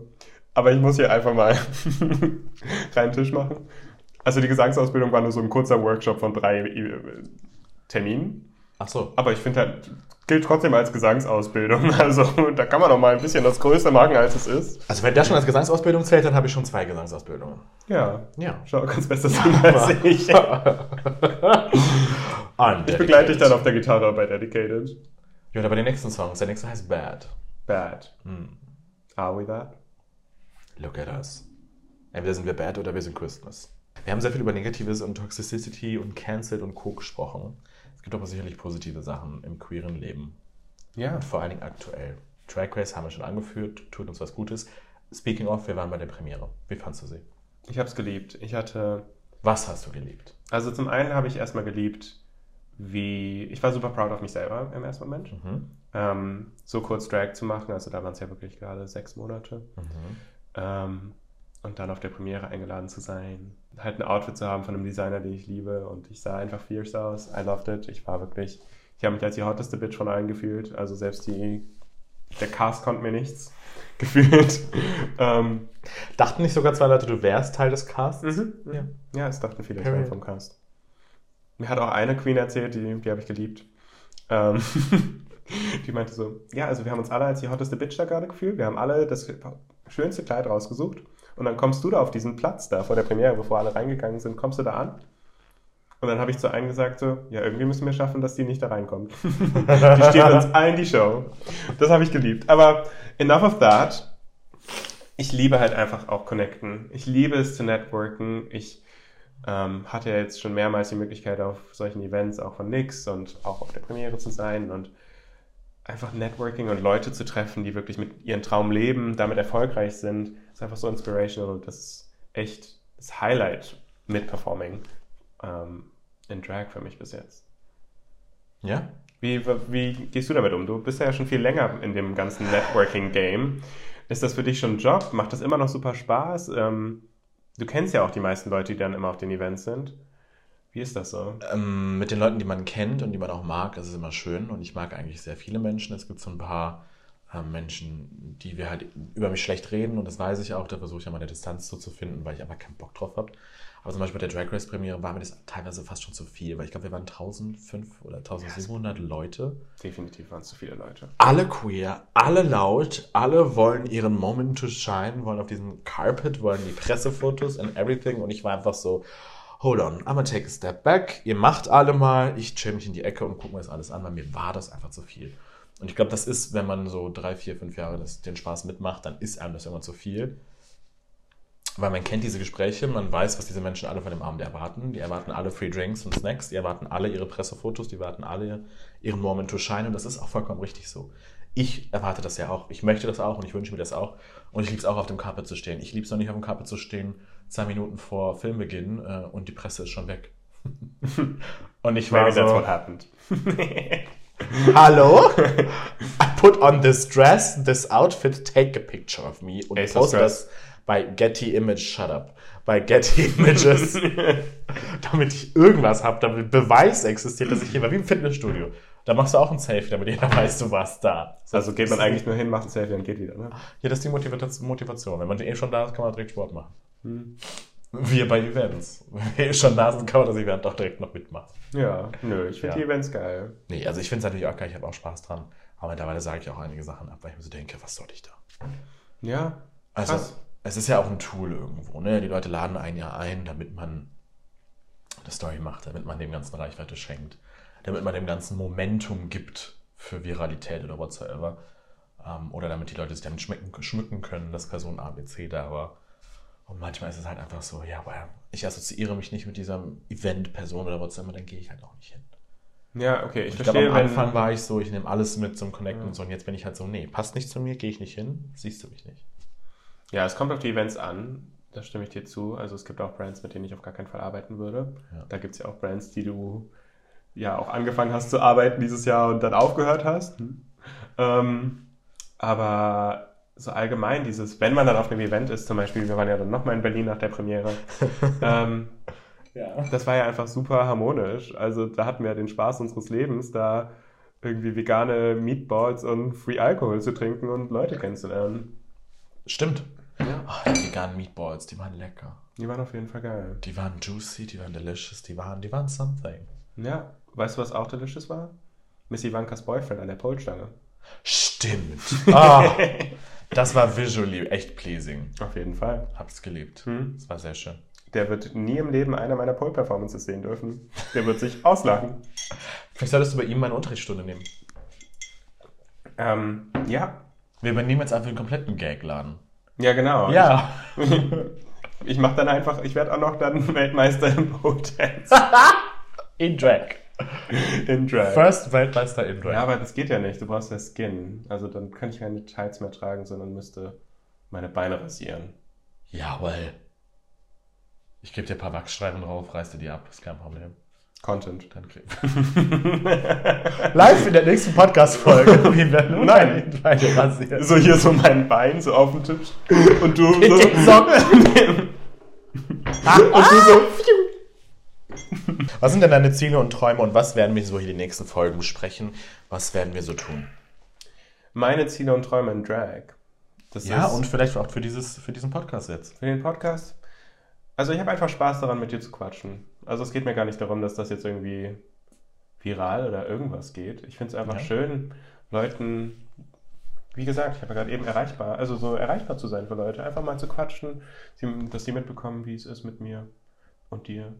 Aber ich muss hier einfach mal reinen Tisch machen. Also die Gesangsausbildung war nur so ein kurzer Workshop von drei äh, Terminen. Ach so. Aber ich finde halt, gilt trotzdem als Gesangsausbildung. Also da kann man noch mal ein bisschen das Größte machen, als es ist. Also wenn das schon als Gesangsausbildung zählt, dann habe ich schon zwei Gesangsausbildungen. Ja. Ja. Schau, kannst besser singen als ich. Ich begleite dich dann auf der Gitarre bei Dedicated. Ja, aber den nächsten Song. Der nächste heißt Bad. Bad. Hm. Are we that? Look at us. Entweder sind wir bad oder wir sind Christmas. Wir haben sehr viel über Negatives und Toxicity und Cancelled und Co. gesprochen. Es gibt aber sicherlich positive Sachen im queeren Leben. Ja. Und vor allen Dingen aktuell. Drag Race haben wir schon angeführt, tut uns was Gutes. Speaking of, wir waren bei der Premiere. Wie fandst du sie? Ich habe es geliebt. Ich hatte Was hast du geliebt? Also zum einen habe ich erstmal geliebt, wie ich war super proud auf mich selber im ersten Moment, Mhm. ähm, so kurz Drag zu machen. Also da waren es ja wirklich gerade sechs Monate. Mhm. Ähm, und dann auf der Premiere eingeladen zu sein, halt ein Outfit zu haben von einem Designer, den ich liebe. Und ich sah einfach fierce aus. I loved it. Ich war wirklich, ich habe mich als die hotteste Bitch von allen gefühlt. Also selbst die, der Cast konnte mir nichts gefühlt. ähm, Dachten nicht sogar zwei Leute, du wärst Teil des Casts? Mhm. Ja. Ja, es dachten viele, ich war vom Cast. Mir hat auch eine Queen erzählt, die, die habe ich geliebt. Ähm, die meinte so, ja, also wir haben uns alle als die hotteste Bitch da gerade gefühlt. Wir haben alle das schönste Kleid rausgesucht. Und dann kommst du da auf diesen Platz da vor der Premiere, bevor alle reingegangen sind, kommst du da an. Und dann habe ich zu einem gesagt so, ja, irgendwie müssen wir schaffen, dass die nicht da reinkommt. die steht uns allen die Show. Das habe ich geliebt. Aber enough of that. Ich liebe halt einfach auch connecten. Ich liebe es zu networken. Ich ähm, hatte ja jetzt schon mehrmals die Möglichkeit, auf solchen Events auch von Nix und auch auf der Premiere zu sein und einfach Networking und Leute zu treffen, die wirklich mit ihren Traum leben, damit erfolgreich sind, ist einfach so inspirational und das ist echt das Highlight mit Performing ähm, in Drag für mich bis jetzt. Ja? Wie, wie gehst du damit um? Du bist ja schon viel länger in dem ganzen Networking-Game. Ist das für dich schon ein Job? Macht das immer noch super Spaß? Ähm, du kennst ja auch die meisten Leute, die dann immer auf den Events sind. Wie ist das so? Ähm, mit den Leuten, die man kennt und die man auch mag, das ist immer schön. Und ich mag eigentlich sehr viele Menschen. Es gibt so ein paar Menschen, die wir halt über mich schlecht reden. Und das weiß ich auch. Da versuche ich ja meine Distanz so zu finden, weil ich einfach keinen Bock drauf habe. Aber zum Beispiel bei der Drag Race Premiere war mir das teilweise fast schon zu viel, weil ich glaube, wir waren 1500 oder 1700 Leute. Definitiv waren es zu viele Leute. Alle queer, alle laut, alle wollen ihren Moment to shine, wollen auf diesem Carpet, wollen die Pressefotos and everything. Und ich war einfach so, hold on, I'm gonna take a step back. Ihr macht alle mal, ich chill mich in die Ecke und gucke mir das alles an, weil mir war das einfach zu viel. Und ich glaube, das ist, wenn man so drei, vier, fünf Jahre das, den Spaß mitmacht, dann ist einem das irgendwann zu viel. Weil man kennt diese Gespräche, man weiß, was diese Menschen alle von dem Abend erwarten. Die erwarten alle Free Drinks und Snacks, die erwarten alle ihre Pressefotos, die erwarten alle ihren Moment to shine und das ist auch vollkommen richtig so. Ich erwarte das ja auch. Ich möchte das auch und ich wünsche mir das auch. Und ich liebe es auch, auf dem Carpet zu stehen. Ich liebe es noch nicht, auf dem Carpet zu stehen, zwei Minuten vor Filmbeginn äh, und die Presse ist schon weg. und ich war Maybe that's so, what happened. Hallo? I put on this dress, this outfit, take a picture of me und Ace of post Dress. das bei Getty Image, shut up, bei Getty Images, damit ich irgendwas habe, damit Beweis existiert, dass ich hier war, wie im Fitnessstudio. Da machst du auch ein Selfie, damit jeder weiß, du warst da. Also geht man eigentlich nur hin, macht ein Selfie und geht wieder, ne? Ja, das ist die Motiva- Motivation. Wenn man eh schon da ist, kann man direkt Sport machen. Wir bei Events. Wenn wir eh schon da sind, kann man das Event doch direkt noch mitmachen. Ja, nö, ich finde Ja. die Events geil. Nee, also ich finde es natürlich auch geil, ich habe auch Spaß dran. Aber mittlerweile sage ich auch einige Sachen ab, weil ich mir so denke, was soll ich da? Ja, Also, Krass. es ist ja auch ein Tool irgendwo, ne? Die Leute laden einen ja ein, damit man eine Story macht, damit man dem ganzen Reichweite schenkt, damit man dem ganzen Momentum gibt für Viralität oder whatsoever. Ähm, oder damit die Leute sich damit schmecken, schmücken können, dass Person A, B, C da war. Und manchmal ist es halt einfach so, ja, aber ich assoziiere mich nicht mit dieser Event-Person oder whatsoever, dann gehe ich halt auch nicht hin. Ja, okay, ich, Ich glaube, verstehe, am wenn... Anfang war ich so, ich nehme alles mit zum Connecten und so. Und jetzt bin ich halt so, nee, passt nicht zu mir, gehe ich nicht hin, siehst du mich nicht. Ja, es kommt auf die Events an, da stimme ich dir zu. Also es gibt auch Brands, mit denen ich auf gar keinen Fall arbeiten würde. Ja. Da gibt es ja auch Brands, die du ja auch angefangen hast zu arbeiten dieses Jahr und dann aufgehört hast. Ähm, aber so allgemein dieses, wenn man dann auf einem Event ist, zum Beispiel, wir waren ja dann nochmal in Berlin nach der Premiere, ähm, Ja. das war ja einfach super harmonisch. Also da hatten wir den Spaß unseres Lebens, da irgendwie vegane Meatballs und Free Alkohol zu trinken und Leute kennenzulernen. Stimmt. Ja. Oh, die veganen Meatballs, die waren lecker. Die waren auf jeden Fall geil. Die waren juicy, die waren delicious, die waren, die waren something. Ja, weißt du, was auch delicious war? Miss Ivankas Boyfriend an der Polstange. Stimmt. Ah, das war visually echt pleasing. Auf jeden Fall. Hab's geliebt. Hm. Das war sehr schön. Der wird nie im Leben eine meiner Pole-Performances sehen dürfen. Der wird sich auslachen. Vielleicht solltest du bei ihm mal eine Unterrichtsstunde nehmen. Ähm, ja. Wir übernehmen jetzt einfach den kompletten Gag-Laden. Ja, genau. Ja. Ich, ich mache dann einfach, ich werde auch noch dann Weltmeister im Pole Dance. In Drag. In Drag. First Weltmeister in Drag. Ja, aber das geht ja nicht. Du brauchst ja Skin. Also dann kann ich keine Tights mehr tragen, sondern müsste meine Beine rasieren. Jawohl. Ich gebe dir ein paar Wachsstreifen drauf, reiß dir die ab, ist kein Problem. Content. Dann krieg Live in der nächsten Podcast-Folge. Wie werden Nein. Beine rasiert. So hier so mein Bein so auf dem Tisch. Und du so. Socken. und du so. Was sind denn deine Ziele und Träume und was werden wir so hier die nächsten Folgen besprechen? Was werden wir so tun? Meine Ziele und Träume in Drag. Das Ja, und vielleicht auch für, dieses, für diesen Podcast jetzt. für den Podcast. Also ich habe einfach Spaß daran, mit dir zu quatschen. Also es geht mir gar nicht darum, dass das jetzt irgendwie viral oder irgendwas geht. Ich finde es einfach Ja. schön, Leuten, wie gesagt, ich habe ja gerade eben erreichbar, also so erreichbar zu sein für Leute, einfach mal zu quatschen, dass sie mitbekommen, wie es ist mit mir und dir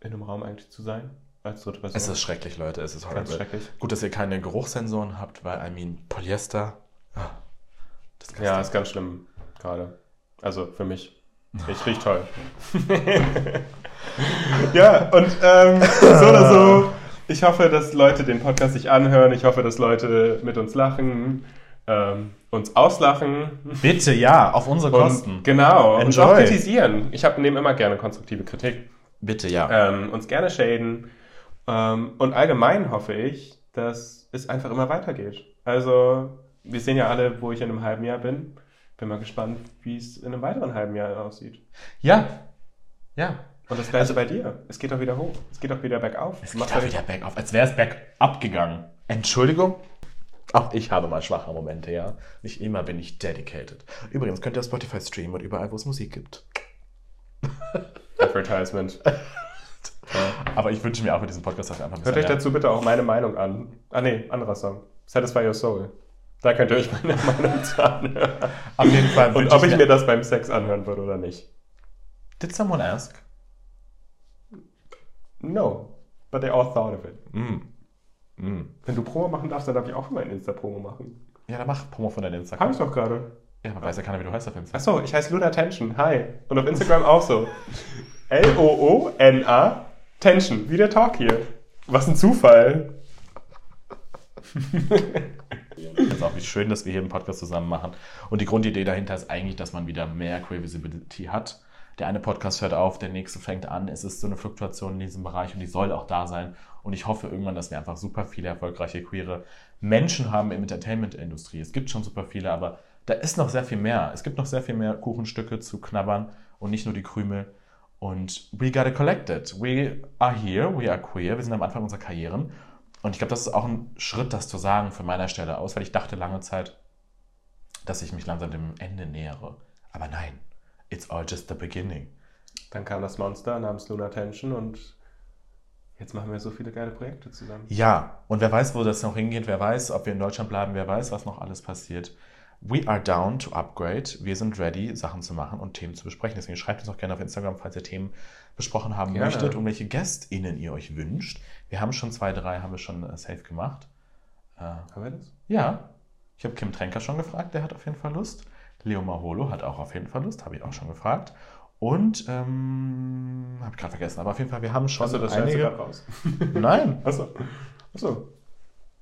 in einem Raum eigentlich zu sein. Als dritte Person. Es ist schrecklich, Leute. Es ist ganz horrible. schrecklich. Gut, dass ihr keine Geruchssensoren habt, weil, I mean, Polyester. Ah, disgusting. Ja, ist ganz schlimm gerade. Also für mich. Ich riech toll. ja, und ähm, so oder so. Ich hoffe, dass Leute den Podcast sich anhören. Ich hoffe, dass Leute mit uns lachen, ähm, uns auslachen. Bitte, ja, auf unsere Kosten. Und, genau. Und Enjoy. auch kritisieren. Ich nehme immer gerne konstruktive Kritik. Bitte, ja. Ähm, uns gerne shaden. Ähm, und allgemein hoffe ich, dass es einfach immer weitergeht. Also, wir sehen ja alle, wo ich in einem halben Jahr bin. Bin mal gespannt, wie es in einem weiteren halben Jahr aussieht. Ja. Ja. Und das gleiche bei dir. Es geht auch wieder hoch. Es geht auch wieder bergauf. Es geht da- wieder bergauf, als wäre es bergab gegangen. Entschuldigung? Auch ich habe mal schwache Momente, ja. Nicht immer bin ich dedicated. Übrigens könnt ihr auf Spotify streamen und überall, wo es Musik gibt. Advertisement. Aber ich wünsche mir auch für diesen Podcast einfach ein Hört bisschen euch mehr- dazu bitte auch meine Meinung an. Ah nee, anderer Song. Satisfy Your Soul. Da könnt ihr euch meine Meinung zu anhören. Auf jeden Fall Und ob ich mir das beim Sex anhören würde oder nicht. Did someone ask? No. But they all thought of it. Mm. Mm. Wenn du Promo machen darfst, dann darf ich auch mal ein Insta-Promo machen. Ja, dann mach Promo von deinem Hab Instagram. ich doch gerade. Ja, aber weiß ja keiner, wie du heißt auf Instagram. Achso, ich heiße Luna Tension. Hi. Und auf Instagram auch so. L-O-O-N-A Tension. Wie der Talk hier. Was ein Zufall. Das ist auch wie schön, dass wir hier einen Podcast zusammen machen. Und die Grundidee dahinter ist eigentlich, dass man wieder mehr Queer Visibility hat. Der eine Podcast hört auf, der nächste fängt an. Es ist so eine Fluktuation in diesem Bereich und die soll auch da sein. Und ich hoffe irgendwann, dass wir einfach super viele erfolgreiche queere Menschen haben im Entertainment-Industrie. Es gibt schon super viele, aber da ist noch sehr viel mehr. Es gibt noch sehr viel mehr Kuchenstücke zu knabbern und nicht nur die Krümel. Und we gotta collect it. We are here, we are queer, wir sind am Anfang unserer Karrieren. Und ich glaube, das ist auch ein Schritt, das zu sagen von meiner Stelle aus, weil ich dachte lange Zeit, dass ich mich langsam dem Ende nähere. Aber nein, it's all just the beginning. Dann kam das Monster namens Luna Tension und jetzt machen wir so viele geile Projekte zusammen. Ja, und wer weiß, wo das noch hingeht, wer weiß, ob wir in Deutschland bleiben, wer weiß, was noch alles passiert. We are down to upgrade. Wir sind ready, Sachen zu machen und Themen zu besprechen. Deswegen schreibt uns auch gerne auf Instagram, falls ihr Themen besprochen haben Gerne. möchtet und welche GästInnen ihr euch wünscht. Wir haben schon zwei, drei, haben wir schon äh, safe gemacht. Äh, Haben wir das? ja, ich habe Kim Tränker schon gefragt, der hat auf jeden Fall Lust. Leo Maholo hat auch auf jeden Fall Lust, habe ich auch schon gefragt. Und, ähm, habe ich gerade vergessen, aber auf jeden Fall, wir haben schon Achso, das schneidest du einige. gerade raus. Nein, Achso. Achso.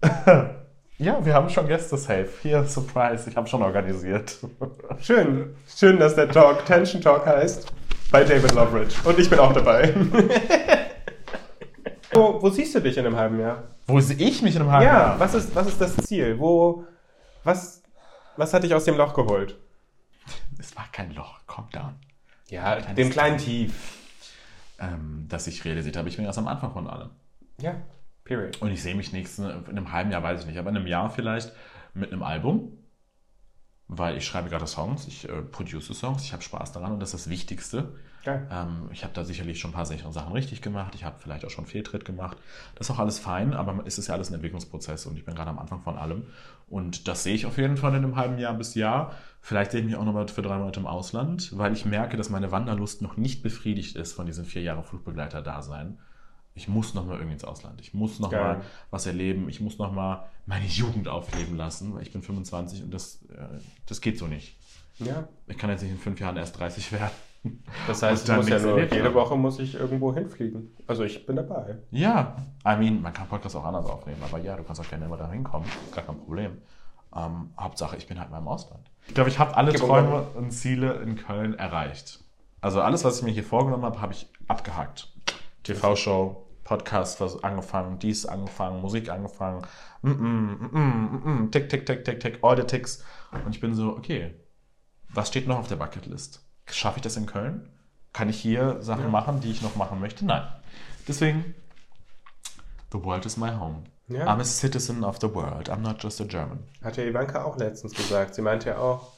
ja, wir haben schon Gäste safe. Hier, Surprise, ich habe schon organisiert. Schön. Schön, dass der Talk Tension Talk heißt. Bei David Loveridge. Und ich bin auch dabei. wo, wo siehst du dich in einem halben Jahr? Wo sehe ich mich in einem halben Ja, Jahr? was ist, was ist das Ziel? Wo, was, was hat dich aus dem Loch geholt? Es war kein Loch, calm down. Ja, Kleines dem kleinen Tief. Ähm, dass ich realisiert habe, ich bin erst am Anfang von allem. Ja, period. Und ich sehe mich nächsten, in einem halben Jahr, weiß ich nicht, aber in einem Jahr vielleicht mit einem Album. Weil ich schreibe gerade Songs, ich äh, produce Songs, ich habe Spaß daran und das ist das Wichtigste. Ähm, ich habe da sicherlich schon ein paar sichere Sachen richtig gemacht. Ich habe vielleicht auch schon Fehltritt gemacht. Das ist auch alles fein, aber es ist ja alles ein Entwicklungsprozess und ich bin gerade am Anfang von allem. Und das sehe ich auf jeden Fall in einem halben Jahr bis Jahr. Vielleicht sehe ich mich auch nochmal für drei Monate im Ausland, weil ich merke, dass meine Wanderlust noch nicht befriedigt ist von diesen vier Jahren Flugbegleiter-Dasein. Ich muss nochmal irgendwie ins Ausland. Ich muss nochmal was erleben. Ich muss nochmal meine Jugend aufleben lassen, weil ich bin 25 und das, äh, das geht so nicht. Ja. Ich kann jetzt nicht in fünf Jahren erst 30 werden. Das heißt, ich dann muss ja nur, jede haben. Woche muss ich irgendwo hinfliegen. Also ich bin dabei. Ja, I mean, man kann Podcast auch anders aufnehmen, aber ja, du kannst auch gerne immer da hinkommen, gar kein Problem. Ähm, Hauptsache, ich bin halt mal im Ausland. Ich glaube, ich habe alle Gib Träume mal- und Ziele in Köln erreicht. Also alles, was ich mir hier vorgenommen habe, habe ich abgehakt. TV-Show, Podcast was angefangen, dies angefangen, Musik angefangen, mm -mm, mm -mm, mm -mm, tick, tick, tick, tick, tick, all the ticks. Und ich bin so, okay, was steht noch auf der Bucketlist? Schaffe ich das in Köln? Kann ich hier Sachen Ja. machen, die ich noch machen möchte? Nein. Deswegen, the world is my home. Ja. I'm a citizen of the world. I'm not just a German. Hat ja Ivanka auch letztens gesagt. Sie meinte ja auch,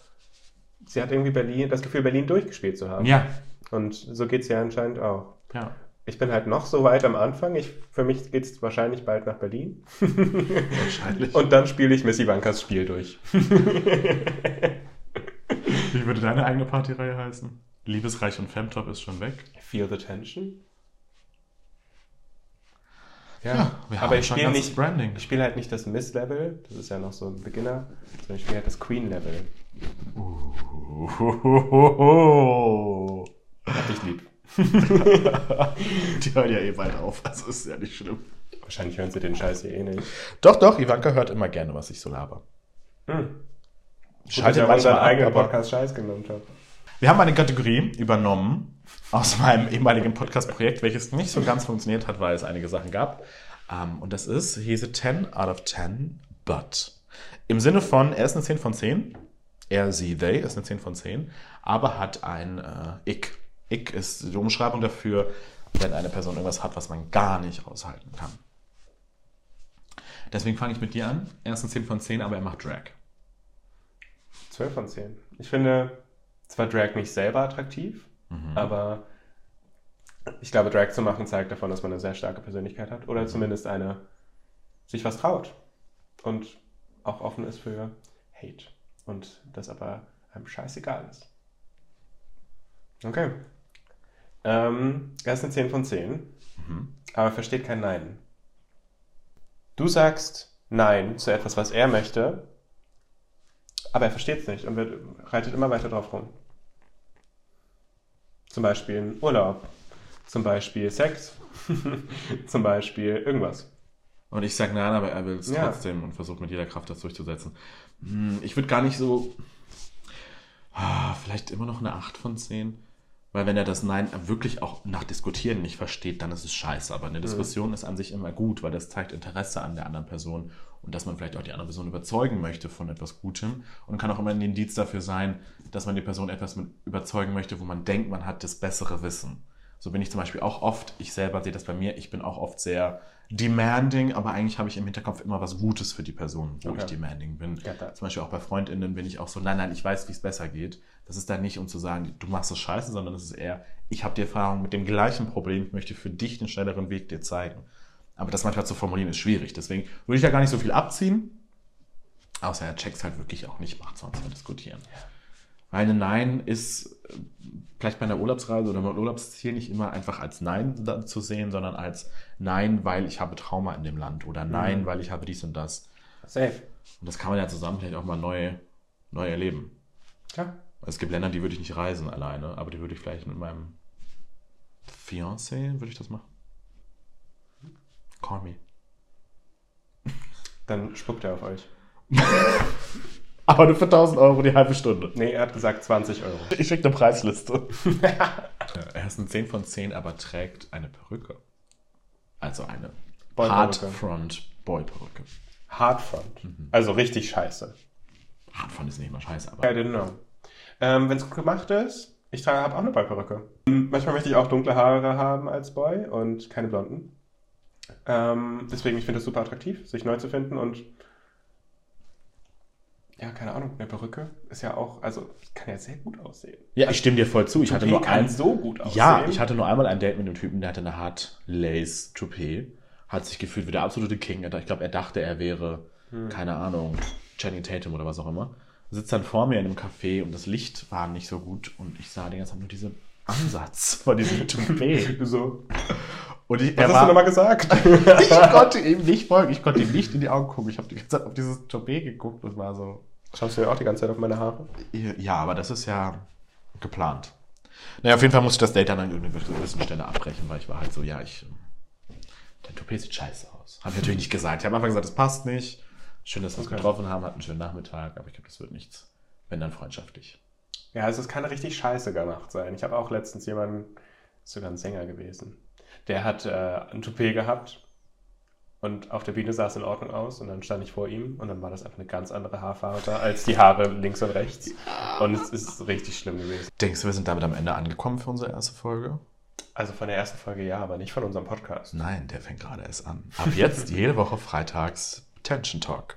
sie hat irgendwie Berlin, das Gefühl, Berlin durchgespielt zu haben. Ja. Und so geht es ja anscheinend auch. Ja. Ich bin halt noch so weit am Anfang. Ich, für mich geht es wahrscheinlich bald nach Berlin. Wahrscheinlich. Und dann spiele ich Miss Ivankas Spiel durch. Wie würde deine eigene Partyreihe heißen? Liebesreich und Femtop ist schon weg. Feel the tension? Ja, Ja, wir haben aber ich spiele nicht, Branding. ich spiele halt nicht das Miss-Level, das ist ja noch so ein Beginner, sondern ich spiele halt das Queen-Level. Hab ich lieb. Die hören ja eh bald auf, also ist ja nicht schlimm. Wahrscheinlich hören sie den Scheiß hier eh nicht. Doch, doch, Ivanka hört immer gerne, was ich so laber. Hm. Schaltet ich manchmal unseren ab, eigenen Podcast Scheiß genommen habe. Wir haben eine Kategorie übernommen aus meinem ehemaligen Podcast-Projekt, welches nicht so ganz funktioniert hat, weil es einige Sachen gab. Ähm, und das ist, he's a 10 out of 10, but. Im Sinne von, er ist eine 10 von 10. Er, sie, they ist eine 10 von 10, aber hat ein äh, Ick. Ick ist die Umschreibung dafür, wenn eine Person irgendwas hat, was man gar nicht aushalten kann. Deswegen fange ich mit dir an. Er ist eine 10 von 10, aber er macht Drag. 12 von 10. Ich finde zwar Drag nicht selber attraktiv, Mhm. aber ich glaube, Drag zu machen zeigt davon, dass man eine sehr starke Persönlichkeit hat Mhm. oder zumindest eine sich was traut und auch offen ist für Hate und das aber einem scheißegal ist. Okay. Ähm, er ist eine 10 von 10, Mhm. aber versteht kein Nein. Du sagst Nein zu etwas, was er möchte, aber er versteht es nicht und wird, reitet immer weiter drauf rum. Zum Beispiel ein Urlaub, zum Beispiel Sex, zum Beispiel irgendwas. Und ich sage nein, aber er will es Ja. trotzdem und versucht mit jeder Kraft das durchzusetzen. Hm, Ich würde gar nicht so. Ah, Vielleicht immer noch eine 8 von 10. Weil wenn er das Nein wirklich auch nach Diskutieren nicht versteht, dann ist es scheiße. Aber eine Diskussion ist an sich immer gut, weil das zeigt Interesse an der anderen Person und dass man vielleicht auch die andere Person überzeugen möchte von etwas Gutem und kann auch immer ein Indiz dafür sein, dass man die Person etwas mit überzeugen möchte, wo man denkt, man hat das bessere Wissen. So bin ich zum Beispiel auch oft, ich selber sehe das bei mir, ich bin auch oft sehr demanding, aber eigentlich habe ich im Hinterkopf immer was Gutes für die Person, wo Okay. ich demanding bin. Zum Beispiel auch bei FreundInnen bin ich auch so, nein, nein, ich weiß, wie es besser geht. Das ist dann nicht, um zu sagen, du machst es scheiße, sondern es ist eher, ich habe die Erfahrung mit dem gleichen Problem, ich möchte für dich den schnelleren Weg dir zeigen. Aber das manchmal zu formulieren ist schwierig. Deswegen würde ich da gar nicht so viel abziehen. Außer er checkt halt wirklich auch nicht, macht sonst mal diskutieren. Weil ein Nein ist äh, vielleicht bei einer Urlaubsreise oder beim Urlaubsziel nicht immer einfach als Nein zu sehen, sondern als Nein, weil ich habe Trauma in dem Land oder Nein, weil ich habe dies und das. Safe. Und das kann man ja zusammen vielleicht auch mal neu, neu erleben. Ja. Es gibt Länder, die würde ich nicht reisen alleine, aber die würde ich vielleicht mit meinem Fiancé, würde ich das machen. Call me. Dann spuckt er auf euch. Aber nur für 1000 Euro die halbe Stunde. Nee, er hat gesagt 20 Euro. Ich schicke eine Preisliste. er ist ein 10 von 10, aber trägt eine Perücke. Also eine Boy-Perücke. Hardfront Boy-Perücke. Hardfront. Mhm. Also richtig scheiße. Hardfront ist nicht immer scheiße, I aber didn't know. Ähm, Wenn es gut gemacht ist, ich trage habe auch eine Boy-Perücke. Manchmal möchte ich auch dunkle Haare haben als Boy und keine blonden. Ähm, deswegen, ich finde es super attraktiv, sich neu zu finden und ja, keine Ahnung, eine Perücke ist ja auch, also kann ja sehr gut aussehen. ja, ich stimme dir voll zu. Ich hatte Toupet nur kann ein, so gut aussehen. Ja, ich hatte nur einmal ein Date mit einem Typen, der hatte eine Hard Lace Toupet. Hat sich gefühlt wie der absolute King. Ich glaube, er dachte, er wäre, Hm. keine Ahnung, Channing Tatum oder was auch immer. Sitzt dann vor mir in einem Café und das Licht war nicht so gut und ich sah die ganze Zeit nur diesen Ansatz von diesem Toupet. so. Und ich, Was hast du war, nochmal gesagt? ich konnte ihm nicht folgen. Ich konnte ihm nicht in die Augen gucken. Ich habe die ganze Zeit auf dieses Toupet geguckt und war so, Schaust du ja auch die ganze Zeit auf meine Haare? ja, aber das ist ja geplant. Naja, auf jeden Fall musste ich das Date dann an irgendeiner gewissen Stelle abbrechen, weil ich war halt so, ja, ich. Der Toupet sieht scheiße aus. Habe ich natürlich nicht gesagt. Ich habe am Anfang gesagt, das passt nicht. Schön, dass wir uns Okay. getroffen haben, hatten einen schönen Nachmittag, aber ich glaube, das wird nichts. Wenn dann freundschaftlich. Ja, also es kann richtig scheiße gemacht sein. Ich habe auch letztens jemanden, sogar ein Sänger gewesen, der hat äh, ein Toupet gehabt und auf der Bühne sah es in Ordnung aus und dann stand ich vor ihm und dann war das einfach eine ganz andere Haarfarbe da als die Haare links und rechts. Und es ist richtig schlimm gewesen. Denkst du, wir sind damit am Ende angekommen für unsere erste Folge? Also von der ersten Folge ja, aber nicht von unserem Podcast. Nein, der fängt gerade erst an. Ab jetzt jede Woche freitags Tension Talk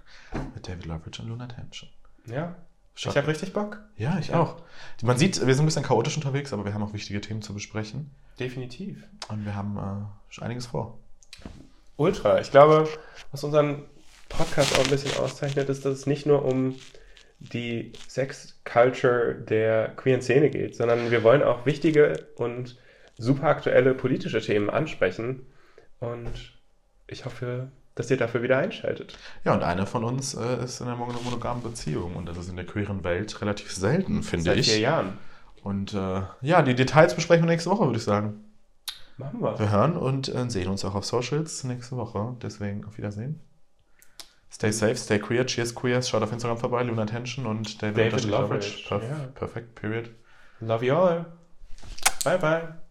mit David Loveridge und Luna Tension. Ja, Schaut- ich habe richtig Bock. Ja, ich auch. Man sieht, wir sind ein bisschen chaotisch unterwegs, aber wir haben auch wichtige Themen zu besprechen. Definitiv. Und wir haben äh, schon einiges vor. Ultra. Ich glaube, was unseren Podcast auch ein bisschen auszeichnet, ist, dass es nicht nur um die Sex-Culture der queeren Szene geht, sondern wir wollen auch wichtige und super aktuelle politische Themen ansprechen. Und ich hoffe, dass ihr dafür wieder einschaltet. Ja, und einer von uns äh, ist in einer mono- monogamen Beziehung und das ist in der queeren Welt relativ selten, finde Seit ich. vier Jahren. Und äh, ja, die Details besprechen wir nächste Woche, würde ich sagen. Machen wir. Wir hören und äh, sehen uns auch auf Socials nächste Woche. Deswegen auf Wiedersehen. Stay safe, stay queer, cheers queers. Schaut auf Instagram vorbei, Luna Tension und David, David Loveridge, Perf ja. Perfekt, period. Love you all. Bye bye.